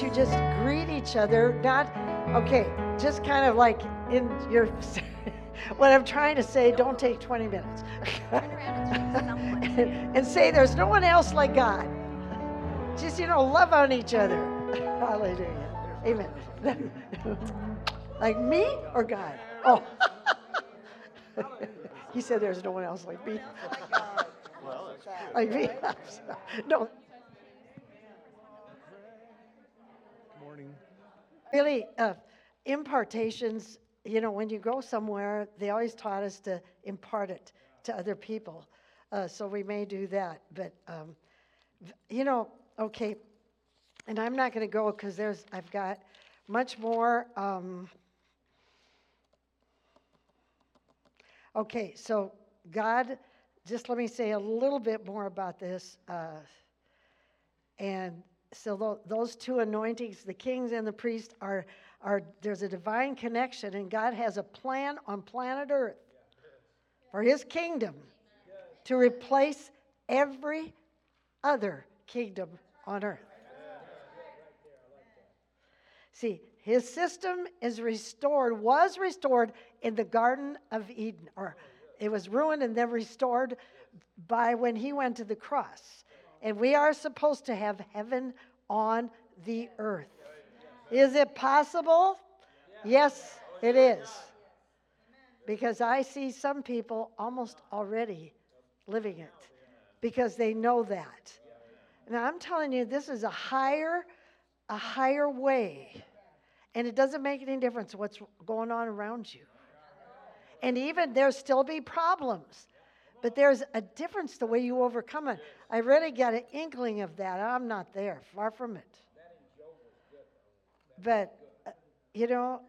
that you just greet each other, not, okay, just kind of like in your, what I'm trying to say, don't take 20 minutes. and say there's no one else like God. Just, you know, love on each other. Hallelujah. Amen. like me or God? Oh. he said there's no one else like me. like me. no. Morning. Really, uh, impartations, you know, when you go somewhere, they always taught us to impart it to other people. Uh, so we may do that. But, um, you know, okay, and I'm not going to go because there's, I've got much more. Um, okay, so God, just let me say a little bit more about this. Uh, and so tho- those two anointings, the kings and the priests, are, are there's a divine connection, and God has a plan on planet Earth for His kingdom to replace every other kingdom on earth. See, his system is restored, was restored in the Garden of Eden, or it was ruined and then restored by when he went to the cross. And we are supposed to have heaven on the earth. Is it possible? Yes, it is. Because I see some people almost already living it because they know that. Now I'm telling you, this is a higher, a higher way. And it doesn't make any difference what's going on around you. And even there still be problems. But there's a difference the way you overcome it. I really got an inkling of that. I'm not there, far from it. But, uh, you know,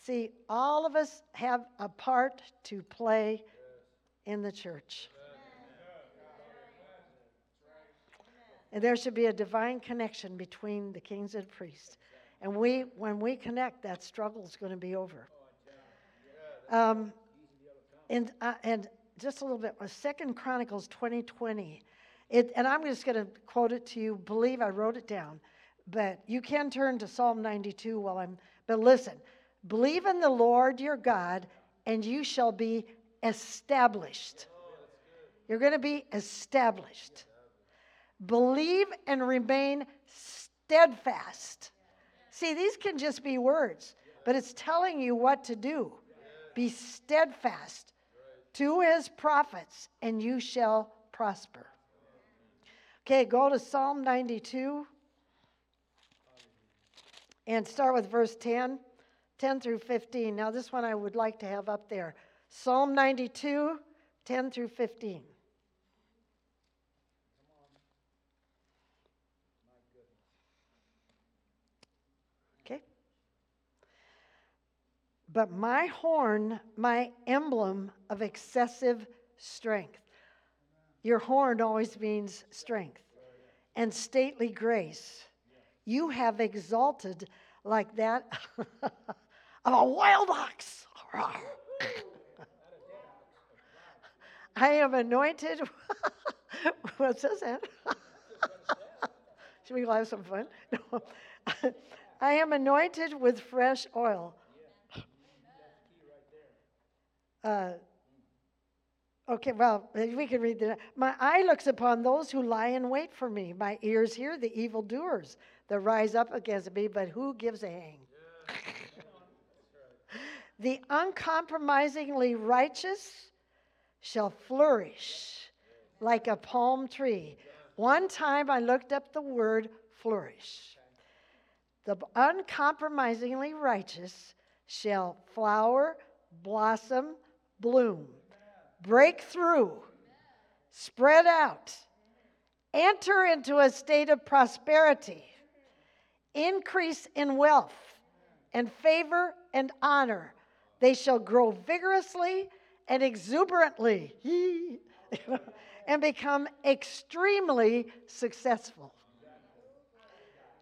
see, all of us have a part to play in the church. And there should be a divine connection between the kings and priests. And we, when we connect, that struggle is going to be over. Um, and, uh, and just a little bit, uh, Second Chronicles 2020. It, and I'm just going to quote it to you. Believe I wrote it down. But you can turn to Psalm 92 while I'm, but listen. Believe in the Lord your God, and you shall be established. You're going to be established. Believe and remain steadfast. See, these can just be words, but it's telling you what to do. Be steadfast to his prophets, and you shall prosper. Okay, go to Psalm 92 and start with verse 10, 10 through 15. Now, this one I would like to have up there. Psalm 92, 10 through 15. But my horn, my emblem of excessive strength. Your horn always means strength and stately grace. You have exalted like that of a wild ox. I am anointed. what says that? Should we have some fun? No. I am anointed with fresh oil. Uh, okay, well, we can read that. My eye looks upon those who lie in wait for me. My ears hear the evildoers that rise up against me, but who gives a hang? the uncompromisingly righteous shall flourish like a palm tree. One time I looked up the word flourish. The uncompromisingly righteous shall flower, blossom, bloom, break through, spread out, enter into a state of prosperity, increase in wealth and favor and honor. They shall grow vigorously and exuberantly and become extremely successful.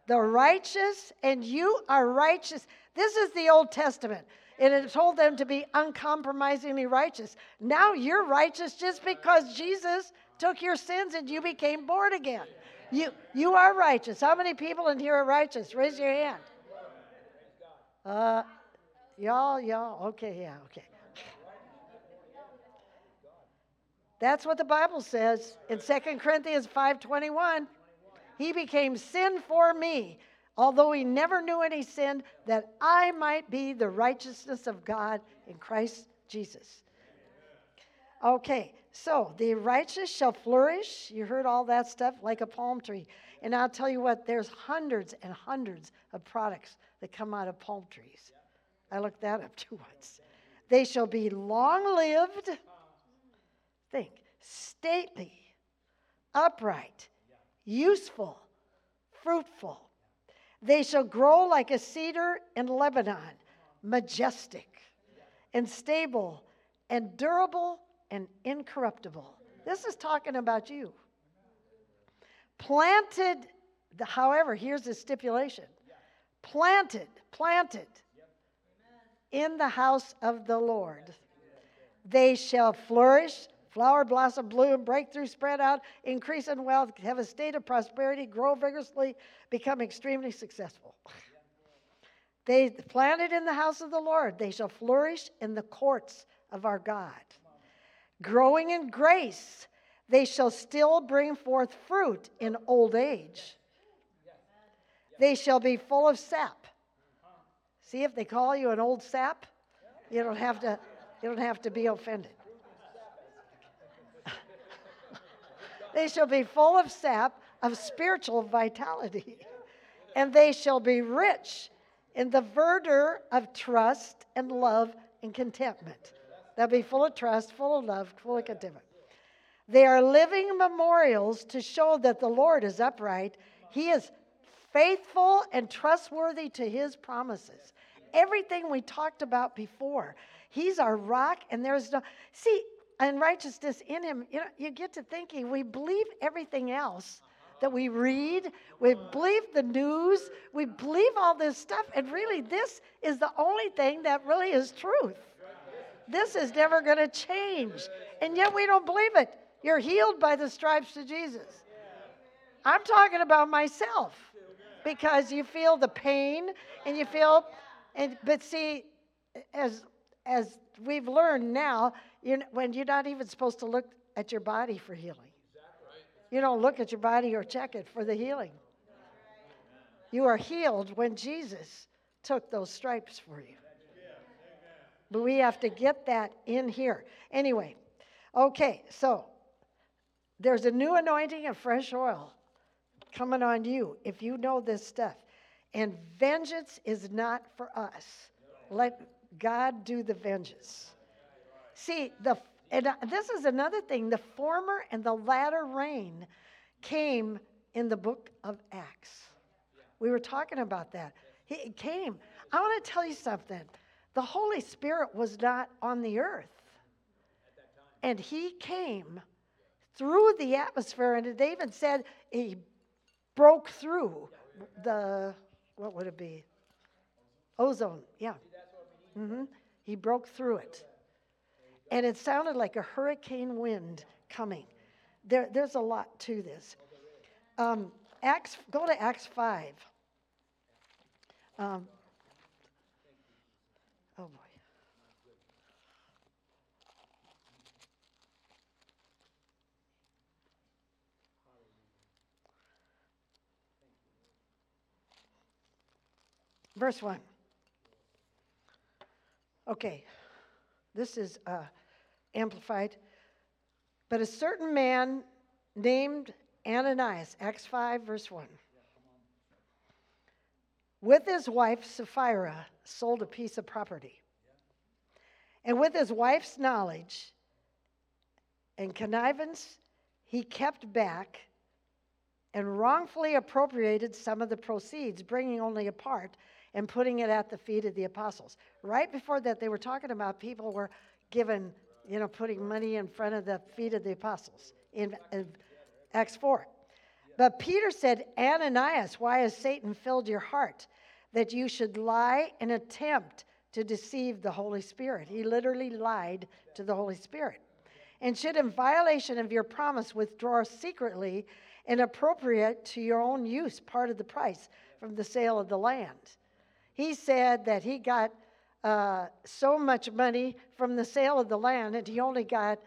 The righteous, and you are righteous. This is the Old Testament and it told them to be uncompromisingly righteous. Now you're righteous just because Jesus took your sins and you became born again. You, you are righteous. How many people in here are righteous? Raise your hand. Uh, y'all, y'all. Okay, yeah, okay. That's what the Bible says in 2 Corinthians 5:21. He became sin for me, although he never knew any sin, that I might be the righteousness of God in Christ Jesus. Okay, so the righteous shall flourish. You heard all that stuff like a palm tree. And I'll tell you what, there's hundreds and hundreds of products that come out of palm trees. I looked that up too once. They shall be long lived. Think, stately, upright, useful, fruitful. They shall grow like a cedar in Lebanon, majestic and stable and durable and incorruptible. This is talking about you. Planted, however, here's the stipulation planted, planted in the house of the Lord. They shall flourish, flower, blossom, bloom, breakthrough, spread out, increase in wealth, have a state of prosperity, grow vigorously, become extremely successful. They planted in the house of the Lord, they shall flourish in the courts of our God. Growing in grace, they shall still bring forth fruit in old age. They shall be full of sap. See if they call you an old sap, you don't have to, you don't have to be offended. They shall be full of sap of spiritual vitality, and they shall be rich in the verdure of trust and love and contentment. They'll be full of trust, full of love, full of contentment. They are living memorials to show that the Lord is upright. He is faithful and trustworthy to his promises. Everything we talked about before. He's our rock, and there's no. See, and righteousness in him, you know, you get to thinking we believe everything else that we read, we believe the news, we believe all this stuff, and really, this is the only thing that really is truth. This is never going to change. And yet we don't believe it. You're healed by the stripes of Jesus. I'm talking about myself because you feel the pain and you feel and but see as as we've learned now you're, when you're not even supposed to look at your body for healing. You don't look at your body or check it for the healing. You are healed when Jesus took those stripes for you. But we have to get that in here. Anyway, okay, so there's a new anointing of fresh oil coming on you if you know this stuff. And vengeance is not for us. Let God do the vengeance. See, the and this is another thing, the former and the latter rain came in the book of Acts. We were talking about that. It came. I want to tell you something the Holy Spirit was not on the earth. And he came through the atmosphere, and they even said he broke through the, what would it be? Ozone, yeah. Mm-hmm. He broke through it. And it sounded like a hurricane wind coming. There, there's a lot to this. Um, Acts, go to Acts 5. Um, Oh, boy. Verse 1. Okay, this is uh, amplified. But a certain man named Ananias, Acts 5, verse 1 with his wife Sapphira, sold a piece of property. And with his wife's knowledge and connivance, he kept back and wrongfully appropriated some of the proceeds, bringing only a part and putting it at the feet of the apostles. Right before that, they were talking about people were given, you know, putting money in front of the feet of the apostles in, in Acts 4. But Peter said, Ananias, why has Satan filled your heart that you should lie and attempt to deceive the Holy Spirit? He literally lied to the Holy Spirit. And should, in violation of your promise, withdraw secretly and appropriate to your own use part of the price from the sale of the land. He said that he got uh, so much money from the sale of the land, and he only got,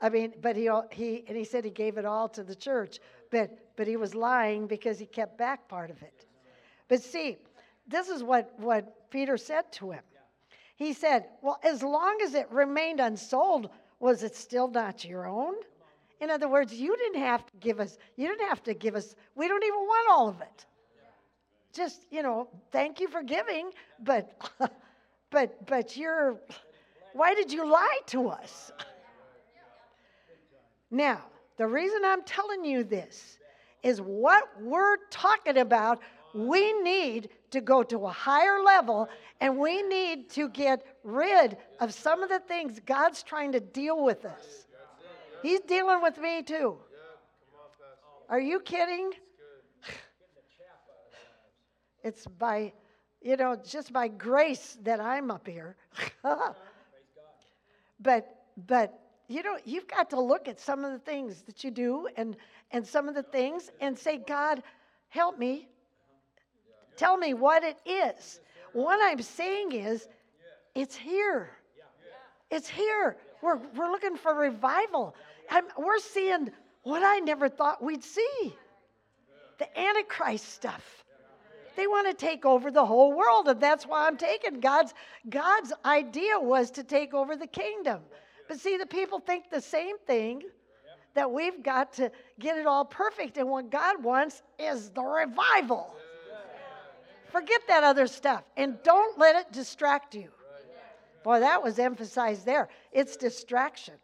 I mean, but he, he and he said he gave it all to the church, but but he was lying because he kept back part of it. But see, this is what what Peter said to him. He said, "Well, as long as it remained unsold, was it still not your own?" In other words, you didn't have to give us, you didn't have to give us, we don't even want all of it. Just, you know, thank you for giving, but but but you're why did you lie to us? Now, the reason I'm telling you this is what we're talking about, we need to go to a higher level and we need to get rid of some of the things God's trying to deal with us. He's dealing with me too. Are you kidding? It's by, you know, just by grace that I'm up here. but, but, you know, you've got to look at some of the things that you do and, and some of the things and say, God, help me. Tell me what it is. What I'm saying is, it's here. It's here. We're, we're looking for revival. I'm, we're seeing what I never thought we'd see the Antichrist stuff. They want to take over the whole world, and that's why I'm taking God's God's idea was to take over the kingdom. But see, the people think the same thing that we've got to get it all perfect, and what God wants is the revival. Forget that other stuff, and don't let it distract you. Boy, that was emphasized there. It's distraction.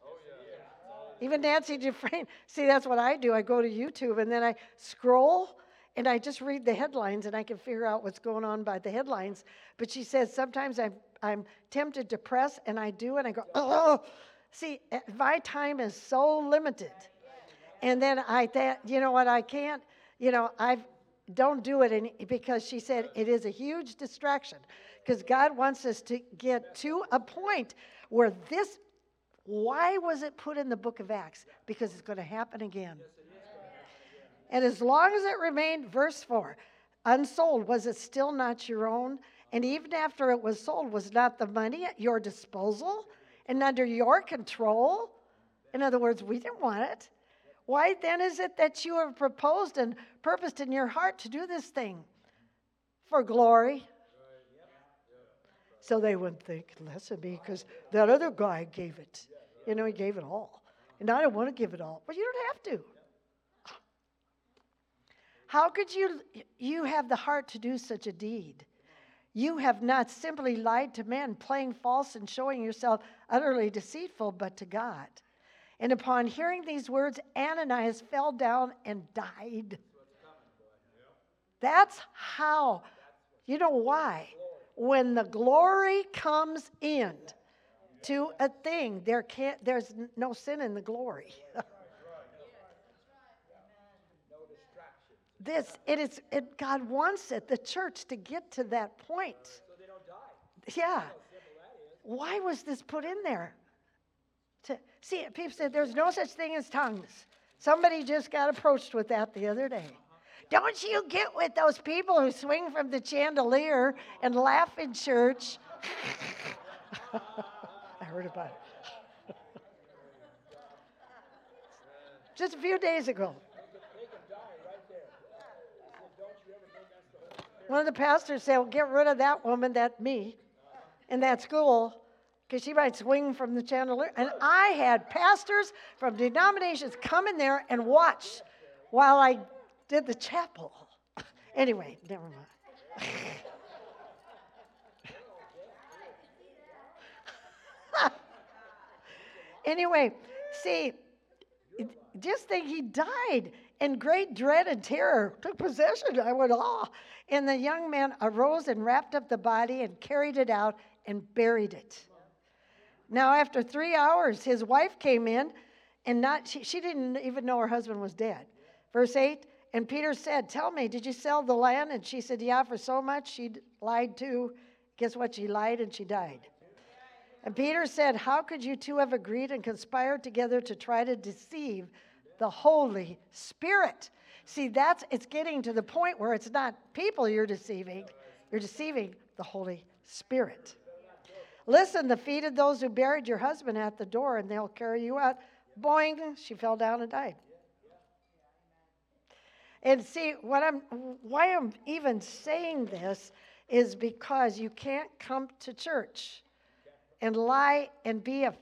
Even Nancy Dufresne, see, that's what I do. I go to YouTube and then I scroll and I just read the headlines and I can figure out what's going on by the headlines. But she says sometimes I'm, I'm tempted to press and I do and I go, oh, see, eh, my time is so limited. And then I thought, you know what, I can't, you know, I don't do it any, because she said it is a huge distraction because God wants us to get to a point where this why was it put in the book of Acts? Because it's going to happen again. And as long as it remained, verse 4, unsold, was it still not your own? And even after it was sold, was not the money at your disposal and under your control? In other words, we didn't want it. Why then is it that you have proposed and purposed in your heart to do this thing? For glory. So they wouldn't think less of me because that other guy gave it. You know, he gave it all. And I don't want to give it all. But you don't have to. How could you you have the heart to do such a deed? You have not simply lied to men, playing false and showing yourself utterly deceitful, but to God. And upon hearing these words, Ananias fell down and died. That's how. You know why? When the glory comes in, to a thing. There can't, there's no sin in the glory. this, it is, it, God wants it, the church, to get to that point. Yeah. Why was this put in there? To, see, people said there's no such thing as tongues. Somebody just got approached with that the other day. Don't you get with those people who swing from the chandelier and laugh in church? I heard about it. Just a few days ago. One of the pastors said, well, get rid of that woman, that me, in that school, because she might swing from the chandelier. And I had pastors from denominations come in there and watch while I did the chapel. anyway, never mind. Anyway, see, just think he died, and great dread and terror took possession. I went, ah. And the young man arose and wrapped up the body and carried it out and buried it. Now, after three hours, his wife came in, and not she, she didn't even know her husband was dead. Verse 8 And Peter said, Tell me, did you sell the land? And she said, Yeah, for so much. She lied too. Guess what? She lied and she died. And Peter said, How could you two have agreed and conspired together to try to deceive the Holy Spirit? See, that's it's getting to the point where it's not people you're deceiving, you're deceiving the Holy Spirit. Listen, the feet of those who buried your husband at the door, and they'll carry you out. Boing, she fell down and died. And see, what I'm, why I'm even saying this is because you can't come to church and lie and be a.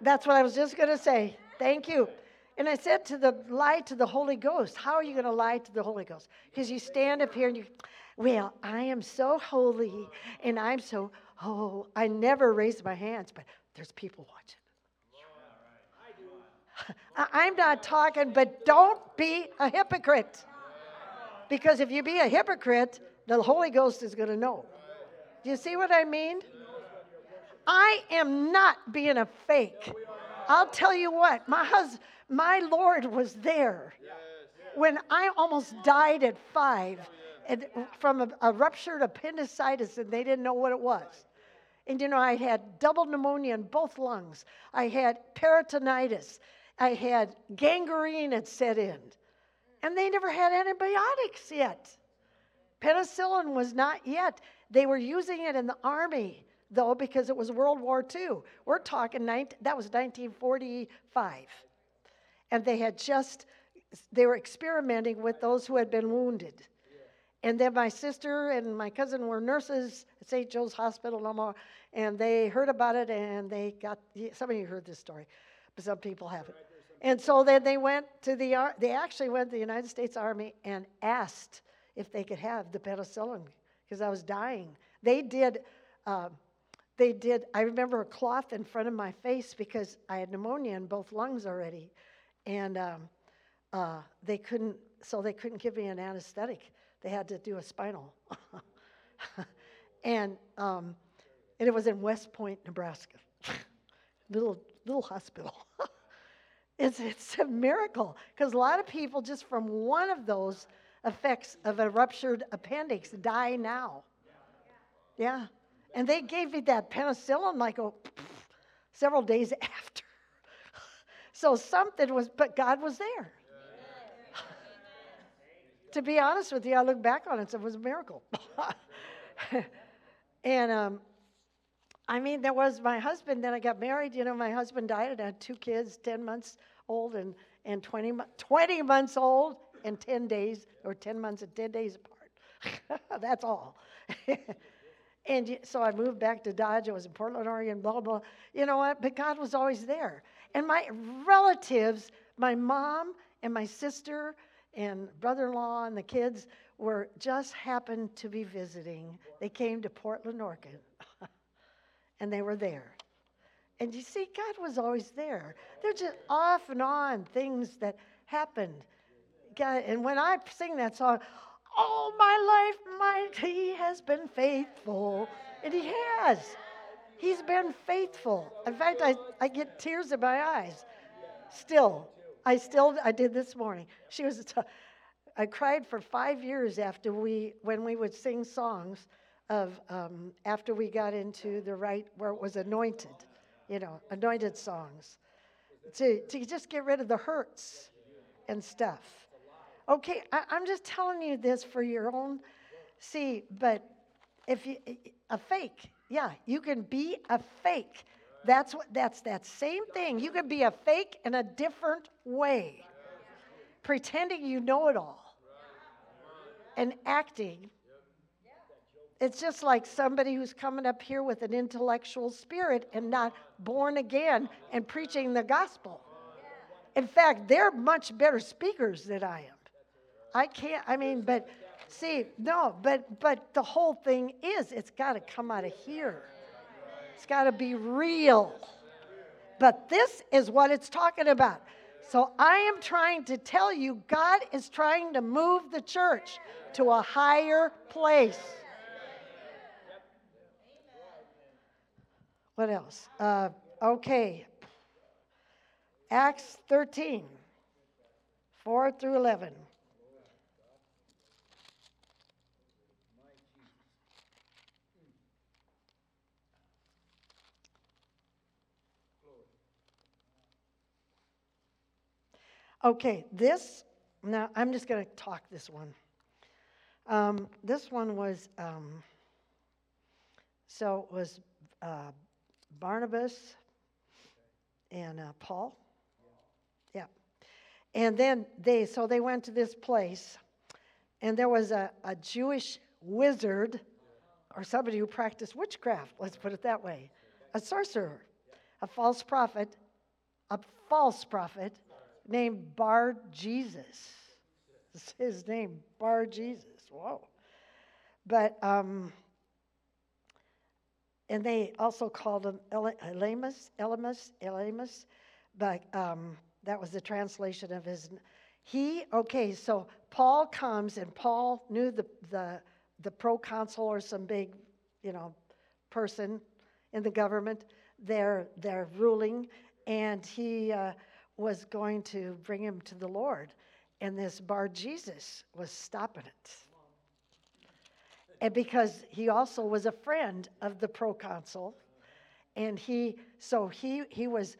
That's what I was just going to say. Thank you. And I said to the lie to the Holy Ghost, how are you going to lie to the Holy Ghost? Because you stand up here and you, well, I am so holy and I'm so, oh, I never raise my hands, but there's people watching. I'm not talking, but don't be a hypocrite. Because if you be a hypocrite, the Holy Ghost is going to know. Do you see what I mean? I am not being a fake. I'll tell you what, my husband, my Lord was there when I almost died at five and from a, a ruptured appendicitis, and they didn't know what it was. And you know, I had double pneumonia in both lungs. I had peritonitis. I had gangrene had set in. And they never had antibiotics yet. Penicillin was not yet. They were using it in the army, though, because it was World War II. We're talking, 19, that was 1945. And they had just, they were experimenting with those who had been wounded. And then my sister and my cousin were nurses at St. Joe's Hospital no more, and they heard about it and they got, some of you heard this story, but some people haven't. And so then they went to the, they actually went to the United States Army and asked if they could have the penicillin because I was dying. They did, uh, they did, I remember a cloth in front of my face because I had pneumonia in both lungs already. And um, uh, they couldn't, so they couldn't give me an anesthetic. They had to do a spinal. and, um, and it was in West Point, Nebraska. little, little hospital. It's, it's a miracle because a lot of people just from one of those effects of a ruptured appendix die now. Yeah. And they gave me that penicillin like oh, several days after. so something was, but God was there. to be honest with you, I look back on it, it was a miracle. and um, I mean, there was my husband, then I got married. You know, my husband died, and I had two kids, 10 months old and, and 20, 20 months old and 10 days, or 10 months and 10 days apart. That's all. And so I moved back to Dodge. I was in Portland, Oregon, blah, blah. You know what? But God was always there. And my relatives, my mom and my sister and brother in law and the kids were just happened to be visiting. They came to Portland, Oregon and they were there. And you see, God was always there. There's just off and on things that happened. God, and when I sing that song, all my life, my He has been faithful. And He has. He's been faithful. In fact, I, I get tears in my eyes. Still, I still, I did this morning. She was, t- I cried for five years after we, when we would sing songs of um, after we got into the right where it was anointed, you know, anointed songs, to, to just get rid of the hurts and stuff. Okay, I, I'm just telling you this for your own. See, but if you a fake, yeah, you can be a fake. That's what that's that same thing. You can be a fake in a different way, pretending you know it all and acting it's just like somebody who's coming up here with an intellectual spirit and not born again and preaching the gospel. In fact, they're much better speakers than I am. I can't, I mean, but see, no, but but the whole thing is it's got to come out of here. It's got to be real. But this is what it's talking about. So I am trying to tell you God is trying to move the church to a higher place. What else? Uh, okay. Acts 13, 4 through 11. Okay, this, now, I'm just going to talk this one. Um, this one was, um, so it was uh, Barnabas and uh, Paul. Yeah. And then they, so they went to this place, and there was a, a Jewish wizard or somebody who practiced witchcraft, let's put it that way, a sorcerer, a false prophet, a false prophet named Bar Jesus. It's his name, Bar Jesus. Whoa. But, um, and they also called him Elymas, Elymas, Elymas, but um, that was the translation of his. He, okay, so Paul comes, and Paul knew the, the, the proconsul or some big, you know, person in the government. They're, they're ruling, and he uh, was going to bring him to the Lord. And this Bar Jesus was stopping it. And because he also was a friend of the proconsul, and he, so he, he was,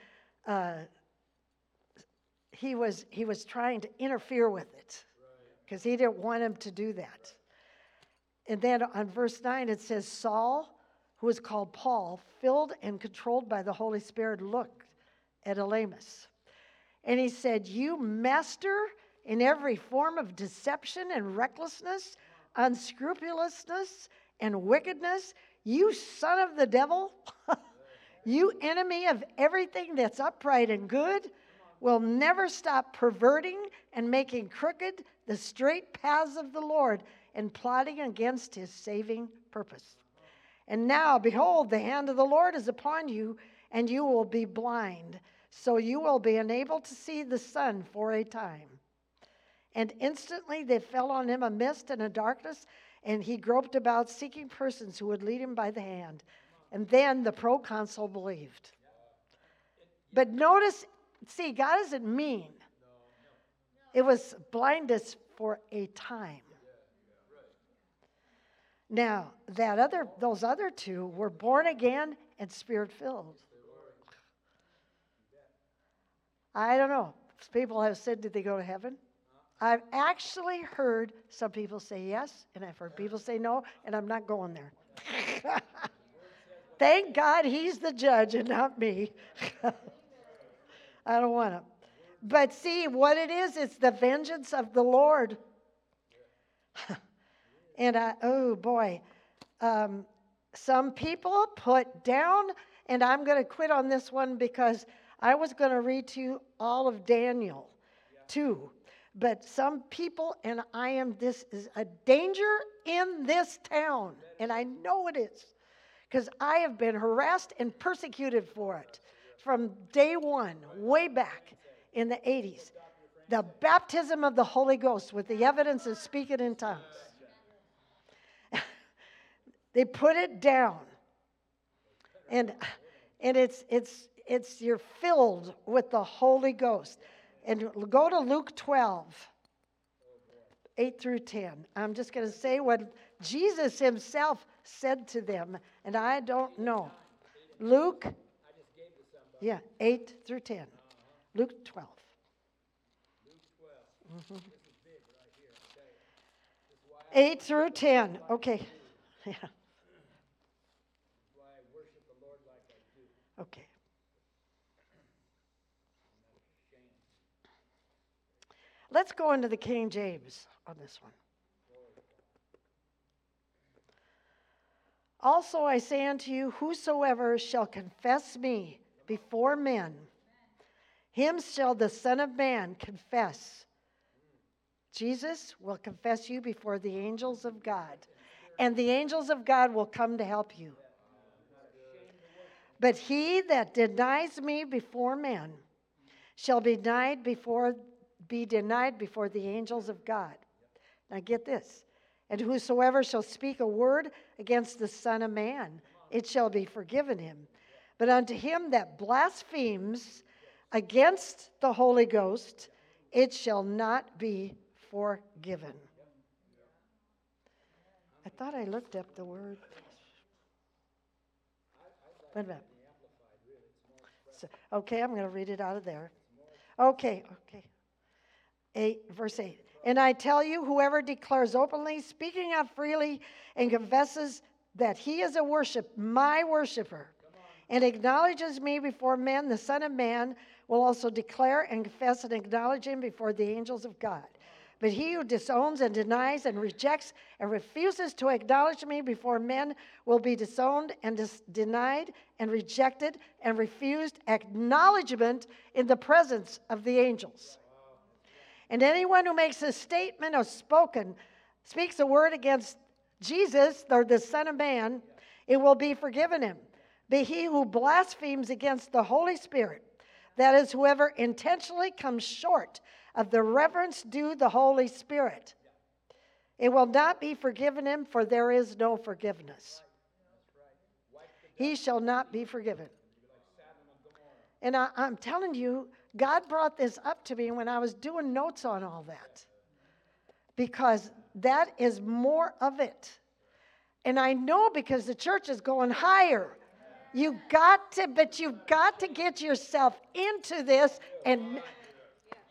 uh, he was, he was trying to interfere with it because he didn't want him to do that. And then on verse 9, it says, Saul, who was called Paul, filled and controlled by the Holy Spirit, looked at Elymas. And he said, You master in every form of deception and recklessness, unscrupulousness and wickedness, you son of the devil, you enemy of everything that's upright and good, will never stop perverting and making crooked the straight paths of the Lord and plotting against his saving purpose. And now, behold, the hand of the Lord is upon you, and you will be blind, so you will be unable to see the sun for a time. And instantly there fell on him a mist and a darkness, and he groped about, seeking persons who would lead him by the hand. And then the proconsul believed. But notice, see, God doesn't mean it was blindness for a time. Now, that other, those other two were born again and spirit filled. I don't know. People have said, did they go to heaven? I've actually heard some people say yes, and I've heard people say no, and I'm not going there. Thank God he's the judge and not me. I don't want to. But see, what it is, it's the vengeance of the Lord. and I, oh boy, um, some people put down, and I'm going to quit on this one because I was going to read to you all of Daniel too. But some people, and I am, this is a danger in this town, and I know it is because I have been harassed and persecuted for it from day one, way back in the 80s. The baptism of the Holy Ghost with the evidence of speaking in tongues. they put it down. And, and it's, it's, it's, you're filled with the Holy Ghost. And go to Luke 12, 8 through 10. I'm just going to say what Jesus himself said to them, and I don't know. Luke, yeah, 8 through 10. Luke 12. Mhm. 8 through 10. Okay. Yeah. Okay. Let's go into the King James on this one. Also, I say unto you, whosoever shall confess me before men, him shall the Son of Man confess. Jesus will confess you before the angels of God, and the angels of God will come to help you. But he that denies me before men shall be denied before be denied before the angels of God. Now get this. And whosoever shall speak a word against the Son of Man, it shall be forgiven him. But unto him that blasphemes against the Holy Ghost, it shall not be forgiven. I thought I looked up the word. Wait a minute. So, okay, I'm going to read it out of there. Okay, okay. 8, verse 8. And I tell you, whoever declares openly, speaking out freely, and confesses that he is a worship, my worshiper, and acknowledges me before men, the Son of Man will also declare and confess and acknowledge him before the angels of God. But he who disowns and denies and rejects and refuses to acknowledge me before men will be disowned and dis- denied and rejected and refused acknowledgement in the presence of the angels. And anyone who makes a statement or spoken, speaks a word against Jesus or the Son of Man, it will be forgiven him. But he who blasphemes against the Holy Spirit, that is, whoever intentionally comes short of the reverence due the Holy Spirit, it will not be forgiven him, for there is no forgiveness. He shall not be forgiven. And I, am telling you, God brought this up to me when I was doing notes on all that. Because that is more of it. And I know because the church is going higher. You got to, but you've got to get yourself into this and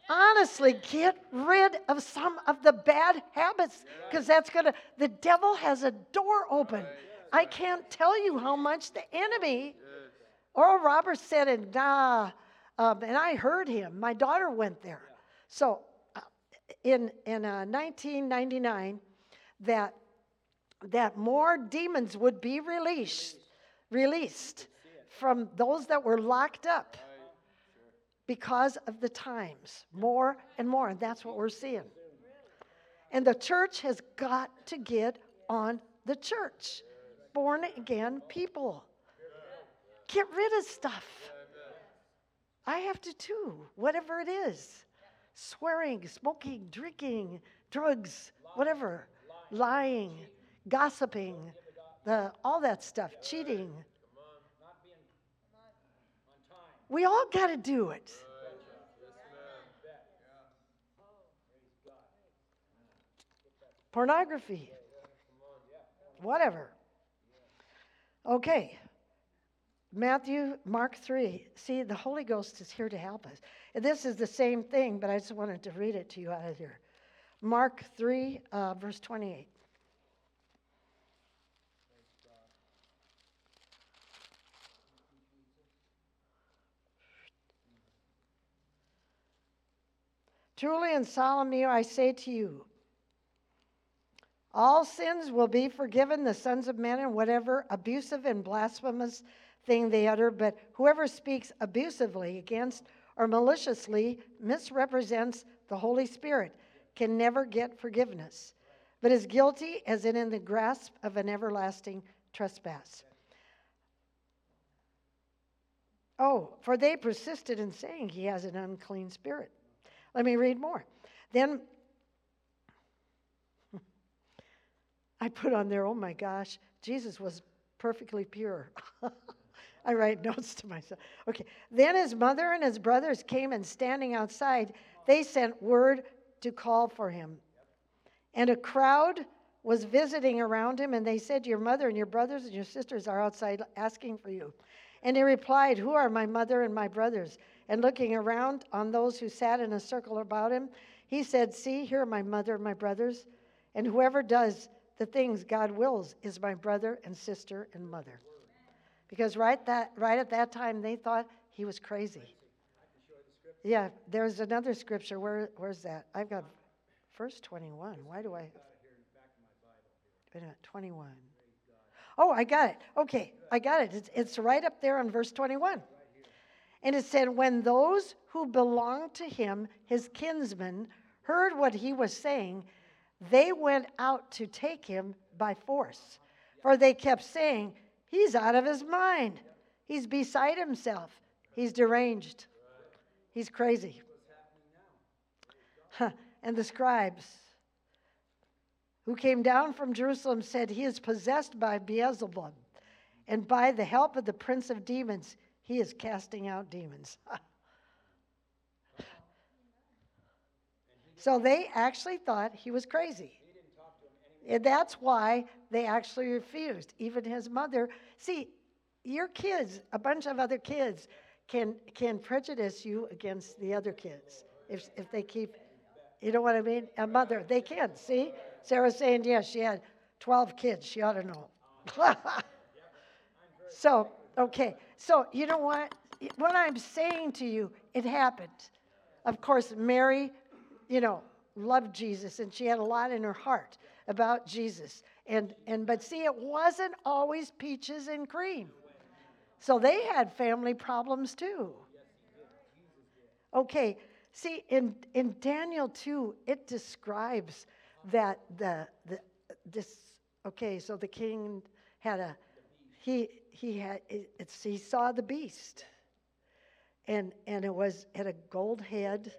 honestly get rid of some of the bad habits because that's going to, the devil has a door open. I can't tell you how much the enemy, Oral Roberts said it, nah, um, and I heard him. My daughter went there. So uh, in, in uh, 1999, that, that more demons would be released, released from those that were locked up because of the times, more and more. And that's what we're seeing. And the church has got to get on the church. Born again people. Get rid of stuff. I have to too, whatever it is swearing, smoking, drinking, drugs, whatever, lying, gossiping, the, all that stuff, cheating. We all got to do it. Pornography, whatever. Okay. Matthew, Mark 3. See, the Holy Ghost is here to help us. And this is the same thing, but I just wanted to read it to you out of here. Mark 3, uh, verse 28. Truly and solemnly I say to you, all sins will be forgiven the sons of men and whatever abusive and blasphemous thing they utter, but whoever speaks abusively against or maliciously misrepresents the Holy Spirit can never get forgiveness, but is guilty as in, in the grasp of an everlasting trespass. Oh, for they persisted in saying he has an unclean spirit. Let me read more. Then I put on there, oh my gosh, Jesus was perfectly pure. I write notes to myself. Okay. Then his mother and his brothers came and standing outside, they sent word to call for him. And a crowd was visiting around him, and they said, Your mother and your brothers and your sisters are outside asking for you. And he replied, Who are my mother and my brothers? And looking around on those who sat in a circle about him, he said, See, here are my mother and my brothers. And whoever does the things God wills is my brother and sister and mother. Because right, that, right at that time, they thought he was crazy. Yeah, there's another scripture. Where, where's that? I've got verse 21. Why do I? Wait a minute, 21. Oh, I got it. Okay, I got it. It's, it's right up there on verse 21. And it said, When those who belonged to him, his kinsmen, heard what he was saying, they went out to take him by force. For they kept saying, He's out of his mind. He's beside himself. He's deranged. He's crazy. and the scribes who came down from Jerusalem said, He is possessed by Beelzebub, and by the help of the prince of demons, he is casting out demons. so they actually thought he was crazy. And that's why they actually refused. Even his mother. See, your kids, a bunch of other kids, can can prejudice you against the other kids if if they keep. You know what I mean? A mother, they can, see? Sarah's saying, yes, she had 12 kids. She ought to know. so, okay. So, you know what? What I'm saying to you, it happened. Of course, Mary, you know, loved Jesus and she had a lot in her heart about Jesus. And, and but see, it wasn't always peaches and cream. So they had family problems too. Okay, see, in, in Daniel 2, it describes that the, the this okay, so the king had a he he had it, it's he saw the beast. And and it was had a gold head,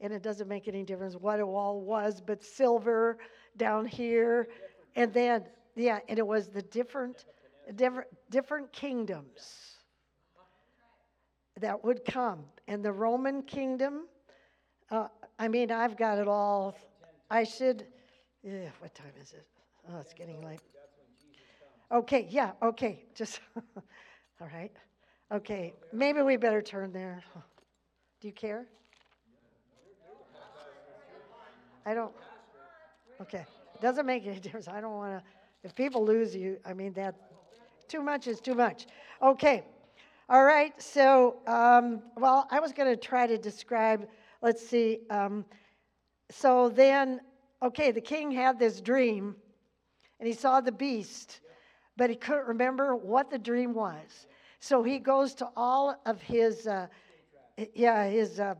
and it doesn't make any difference what it all was, but silver down here, and then yeah, and it was the different different different kingdoms that would come. And the Roman kingdom, uh, I mean, I've got it all. I should, yeah, what time is it? Oh, it's getting late. Okay, yeah, okay, just, all right. Okay, maybe we better turn there. Do you care? I don't, okay. Doesn't make any difference. I don't want to, if people lose you, I mean, that, too much is too much. Okay. All right, so, um, well, I was going to try to describe, let's see. Um, so then, okay, the king had this dream, and he saw the beast, but he couldn't remember what the dream was. So he goes to all of his, uh, yeah, his, uh,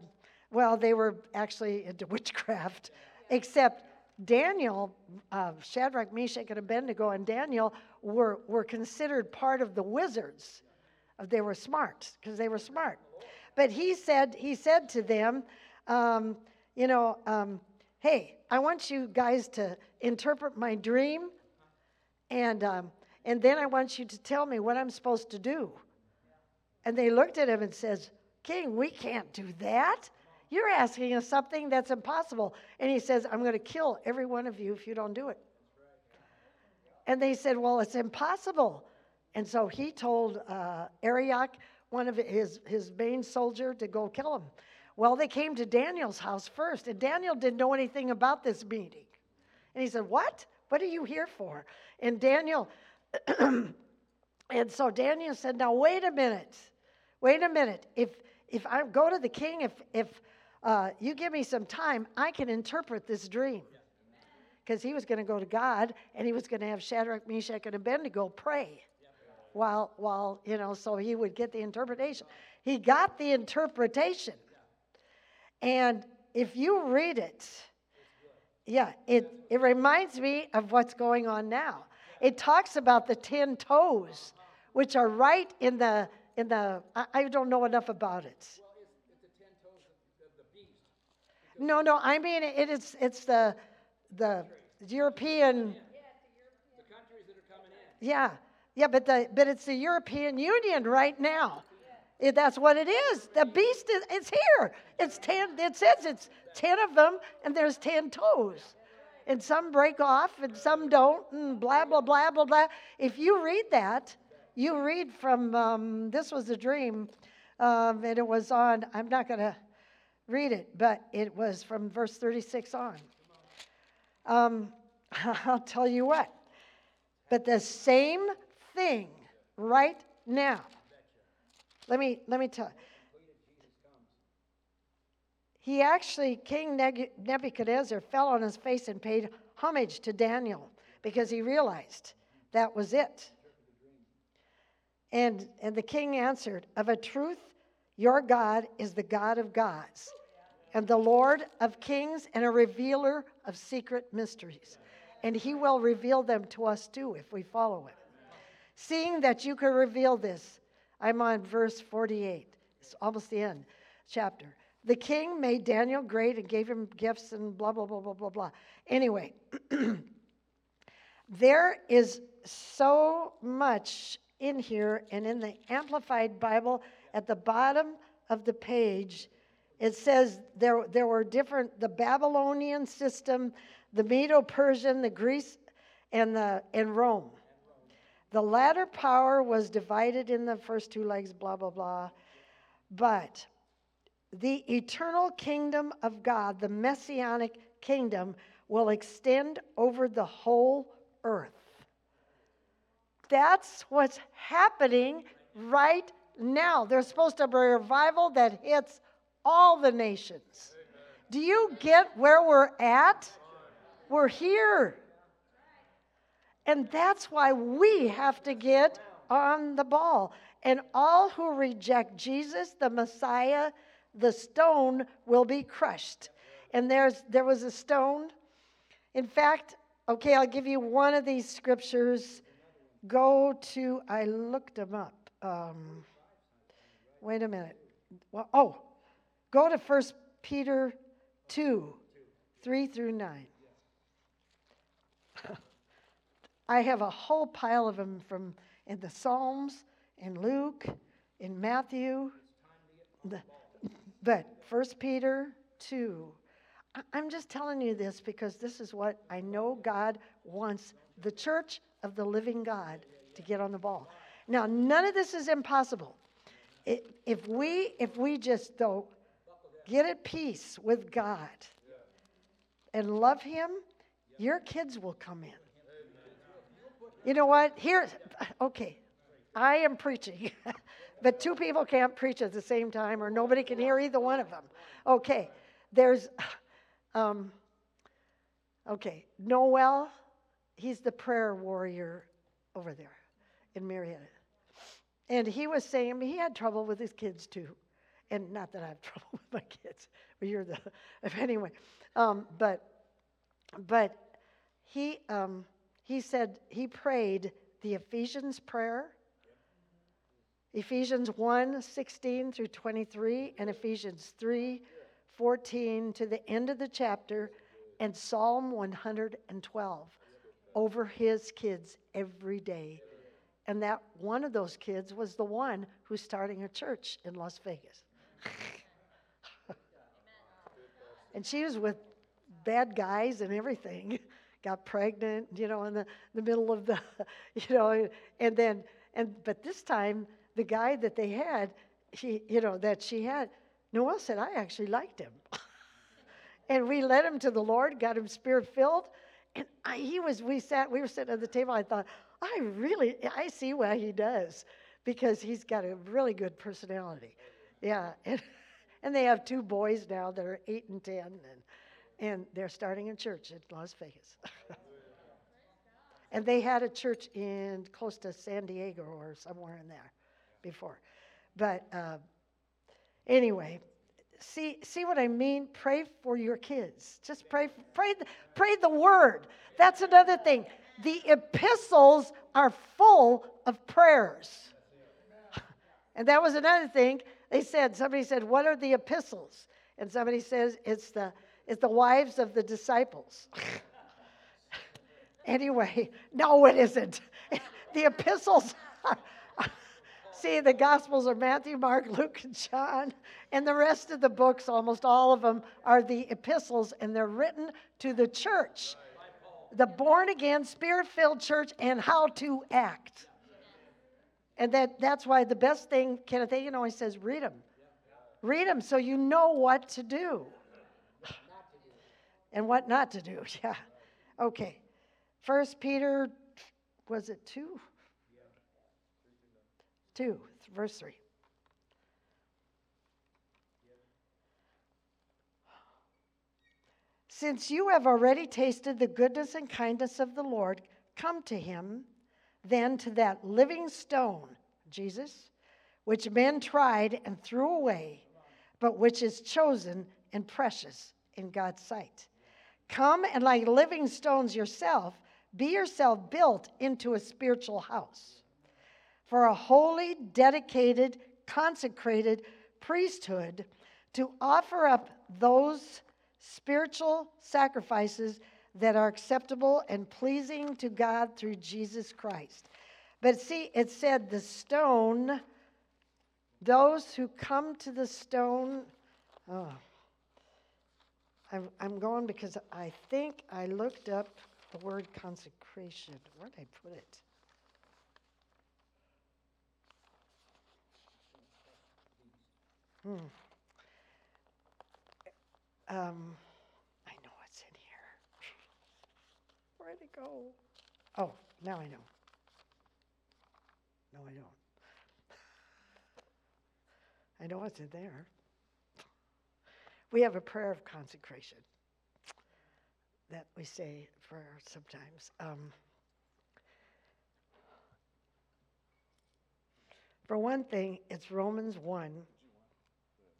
well, they were actually into witchcraft, except Daniel, uh, Shadrach, Meshach, and Abednego, and Daniel were, were considered part of the wizards. They were smart because they were smart. But he said, he said to them, um, you know, um, hey, I want you guys to interpret my dream, and um, and then I want you to tell me what I'm supposed to do. And they looked at him and says, King, we can't do that. You're asking us something that's impossible. And he says, I'm going to kill every one of you if you don't do it. And they said, Well, it's impossible. And so he told uh, Arioch, one of his, his main soldier, to go kill him. Well, they came to Daniel's house first, and Daniel didn't know anything about this meeting. And he said, What? What are you here for? And Daniel, and so Daniel said, Now, wait a minute. Wait a minute. If, if I go to the king, if, if uh, you give me some time, I can interpret this dream. Because he was going to go to God, and he was going to have Shadrach, Meshach, and Abednego pray while while you know so he would get the interpretation. He got the interpretation. And if you read it yeah it it reminds me of what's going on now. It talks about the 10 toes which are right in the in the i, I don't know enough about it no no i mean it is it's the the european yeah yeah, but, the, but it's the European Union right now. It, that's what it is. The beast is it's here. It's ten. It says it's ten of them, and there's ten toes, and some break off, and some don't, and blah blah blah blah blah. If you read that, you read from um, this was a dream, um, and it was on. I'm not going to read it, but it was from verse 36 on. Um, I'll tell you what. But the same thing right now. Let me let me tell. He actually, King Nebuchadnezzar, fell on his face and paid homage to Daniel because he realized that was it. And, and the king answered, Of a truth, your God is the God of gods, and the Lord of kings, and a revealer of secret mysteries. And he will reveal them to us too if we follow him. Seeing that you can reveal this, I'm on verse 48. It's almost the end chapter. The king made Daniel great and gave him gifts and blah, blah, blah, blah, blah, blah. Anyway, there is so much in here, and in the Amplified Bible, at the bottom of the page, it says there, there were different the Babylonian system, the Medo Persian, the Greece, and, the, and Rome. The latter power was divided in the first two legs, blah, blah, blah. But the eternal kingdom of God, the messianic kingdom, will extend over the whole earth. That's what's happening right now. There's supposed to be a revival that hits all the nations. Do you get where we're at? We're here. And that's why we have to get on the ball. And all who reject Jesus, the Messiah, the stone will be crushed. And there's there was a stone. In fact, okay, I'll give you one of these scriptures. Go to I looked them up. Um, wait a minute. Well, oh, go to First Peter two, three through nine. I have a whole pile of them from in the Psalms, in Luke, in Matthew. The, but First Peter 2. I'm just telling you this because this is what I know God wants the church of the living God to get on the ball. Now, none of this is impossible. I- If we if we just though get at peace with God and love him, your kids will come in. You know what? Here, okay, I am preaching, but two people can't preach at the same time, or nobody can hear either one of them. Okay, there's, um, okay, Noel, he's the prayer warrior over there in Marietta. And he was saying he had trouble with his kids too. And not that I have trouble with my kids, but you're the, if anyway. Um, but, but he, um, he said he prayed the Ephesians prayer, Ephesians 1 16 through 23, and Ephesians 3 14 to the end of the chapter, and Psalm 112 over his kids every day. And that one of those kids was the one who's starting a church in Las Vegas. and she was with bad guys and everything got pregnant, you know, in the, the middle of the, you know, and then, and, but this time, the guy that they had, he, you know, that she had, Noel said, I actually liked him. and we led him to the Lord, got him spirit filled. And I, he was, we sat, we were sitting at the table. I thought, I really, I see why he does because he's got a really good personality. Yeah. And, and they have two boys now that are eight and 10. And, and they're starting a church in Las Vegas. and they had a church in close to San Diego or somewhere in there before. But uh, anyway, see see what I mean? Pray for your kids. Just pray pray pray the word. That's another thing. The epistles are full of prayers. And that was another thing. They said, somebody said, What are the epistles? And somebody says, It's the it's the wives of the disciples. anyway, no, it isn't. the epistles are, see, the Gospels are Matthew, Mark, Luke, and John, and the rest of the books, almost all of them, are the epistles, and they're written to the church, the born again, spirit filled church, and how to act. And that, that's why the best thing, Kenneth Hagin always says, read them. Read them so you know what to do and what not to do. Yeah. Okay. First Peter, was it two? Two, verse three. Since you have already tasted the goodness and kindness of the Lord, come to him then to that living stone, Jesus, which men tried and threw away, but which is chosen and precious in God's sight. Come and, like living stones yourself, be yourself built into a spiritual house for a holy, dedicated, consecrated priesthood to offer up those spiritual sacrifices that are acceptable and pleasing to God through Jesus Christ. But see, it said the stone, those who come to the stone, oh, I'm, I'm going because I think I looked up the word consecration. Where did I put it? Hmm. Um, I know it's in here. Where'd it go? Oh, now I know. No, I don't. I know it's in there. We have a prayer of consecration that we say for sometimes. Um, for one thing, it's Romans 1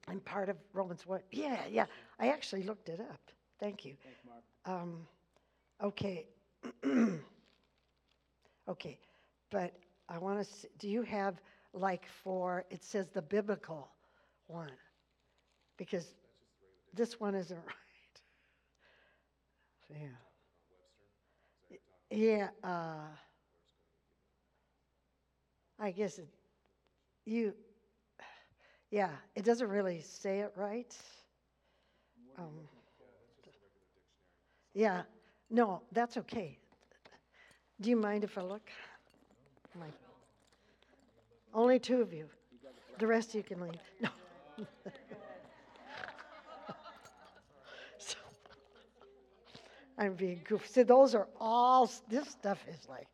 and part of Romans 1. Yeah, yeah. I actually looked it up. Thank you. Um, okay. okay. But I want to, do you have like for, it says the biblical one? Because this one isn't right. Yeah. Yeah. Uh, I guess it, you, yeah, it doesn't really say it right. Um, yeah, no, that's okay. Do you mind if I look? My, only two of you. The rest you can leave. No. so, I'm being goofy. So those are all. This stuff is like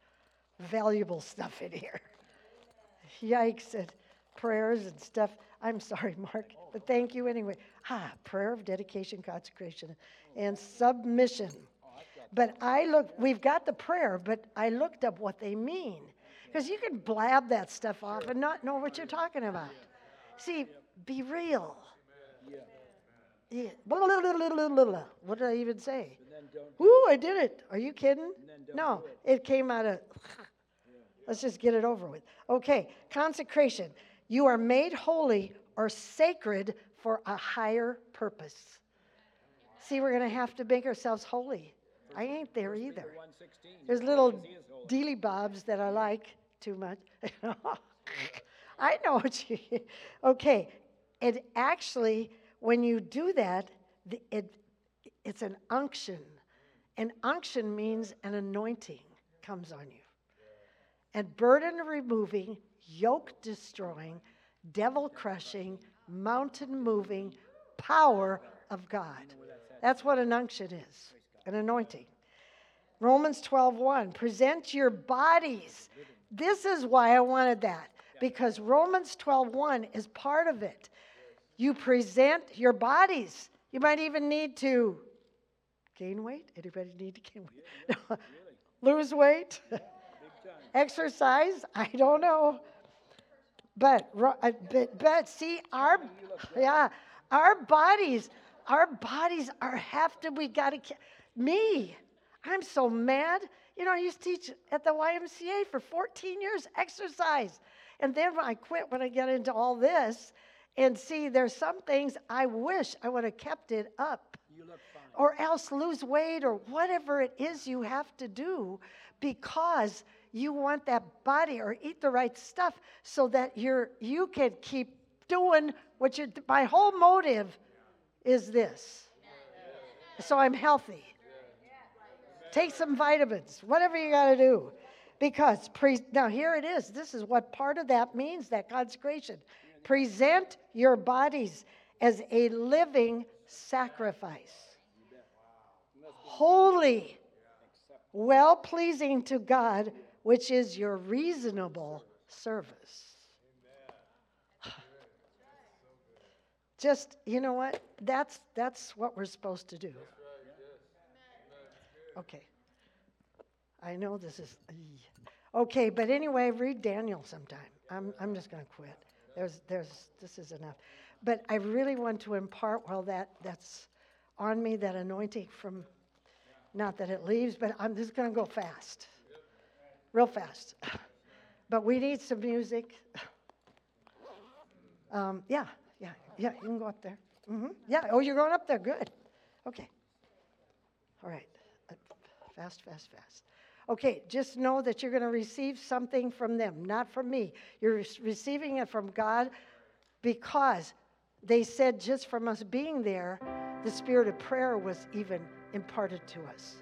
valuable stuff in here. Yikes! And prayers and stuff. I'm sorry, Mark, but thank you anyway. Ah, prayer of dedication, consecration, and submission. But I look, we've got the prayer, but I looked up what they mean. Because you can blab that stuff off and not know what you're talking about. See, be real. Yeah. What did I even say? Ooh, I did it. Are you kidding? No, it came out of. Let's just get it over with. Okay, consecration. You are made holy or sacred for a higher purpose. See, we're going to have to make ourselves holy. I ain't there either. There's little dealy bobs that I like too much. I know what you. Okay, it actually, when you do that, it, it's an unction. An unction means an anointing comes on you. And burden removing, yoke destroying, devil crushing, mountain moving power of God. That's what an unction is an anointing. Romans 12:1 present your bodies. This is why I wanted that because Romans 12:1 is part of it. You present your bodies. You might even need to gain weight. Anybody need to gain weight? Lose weight? Exercise? I don't know. But, uh, but, but see, our, yeah, our bodies, our bodies are have to, we got to, me, I'm so mad. You know, I used to teach at the YMCA for 14 years, exercise. And then when I quit when I get into all this, and see, there's some things I wish I would have kept it up or else lose weight or whatever it is you have to do because you want that body or eat the right stuff so that you're you can keep doing what you my whole motive is this. So i'm healthy. Take some vitamins whatever you got to do. Because pre, now here it is. This is what part of that means that consecration. Present your bodies as a living sacrifice. Holy, well pleasing to God, which is your reasonable service. Just, you know what? That's that's what we're supposed to do. Okay. I know this is okay, but anyway, read Daniel sometime. I'm I'm just going to quit. There's there's this is enough. But I really want to impart while that that's on me that anointing from not that it leaves, but I'm just going to go fast, real fast. But we need some music. Um, yeah, yeah, yeah. You can go up there. hmm Yeah. Oh, you're going up there. Good. Okay. All right. Fast, fast, fast. Okay. Just know that you're going to receive something from them, not from me. You're re- receiving it from God because they said just from us being there, the spirit of prayer was even imparted to us.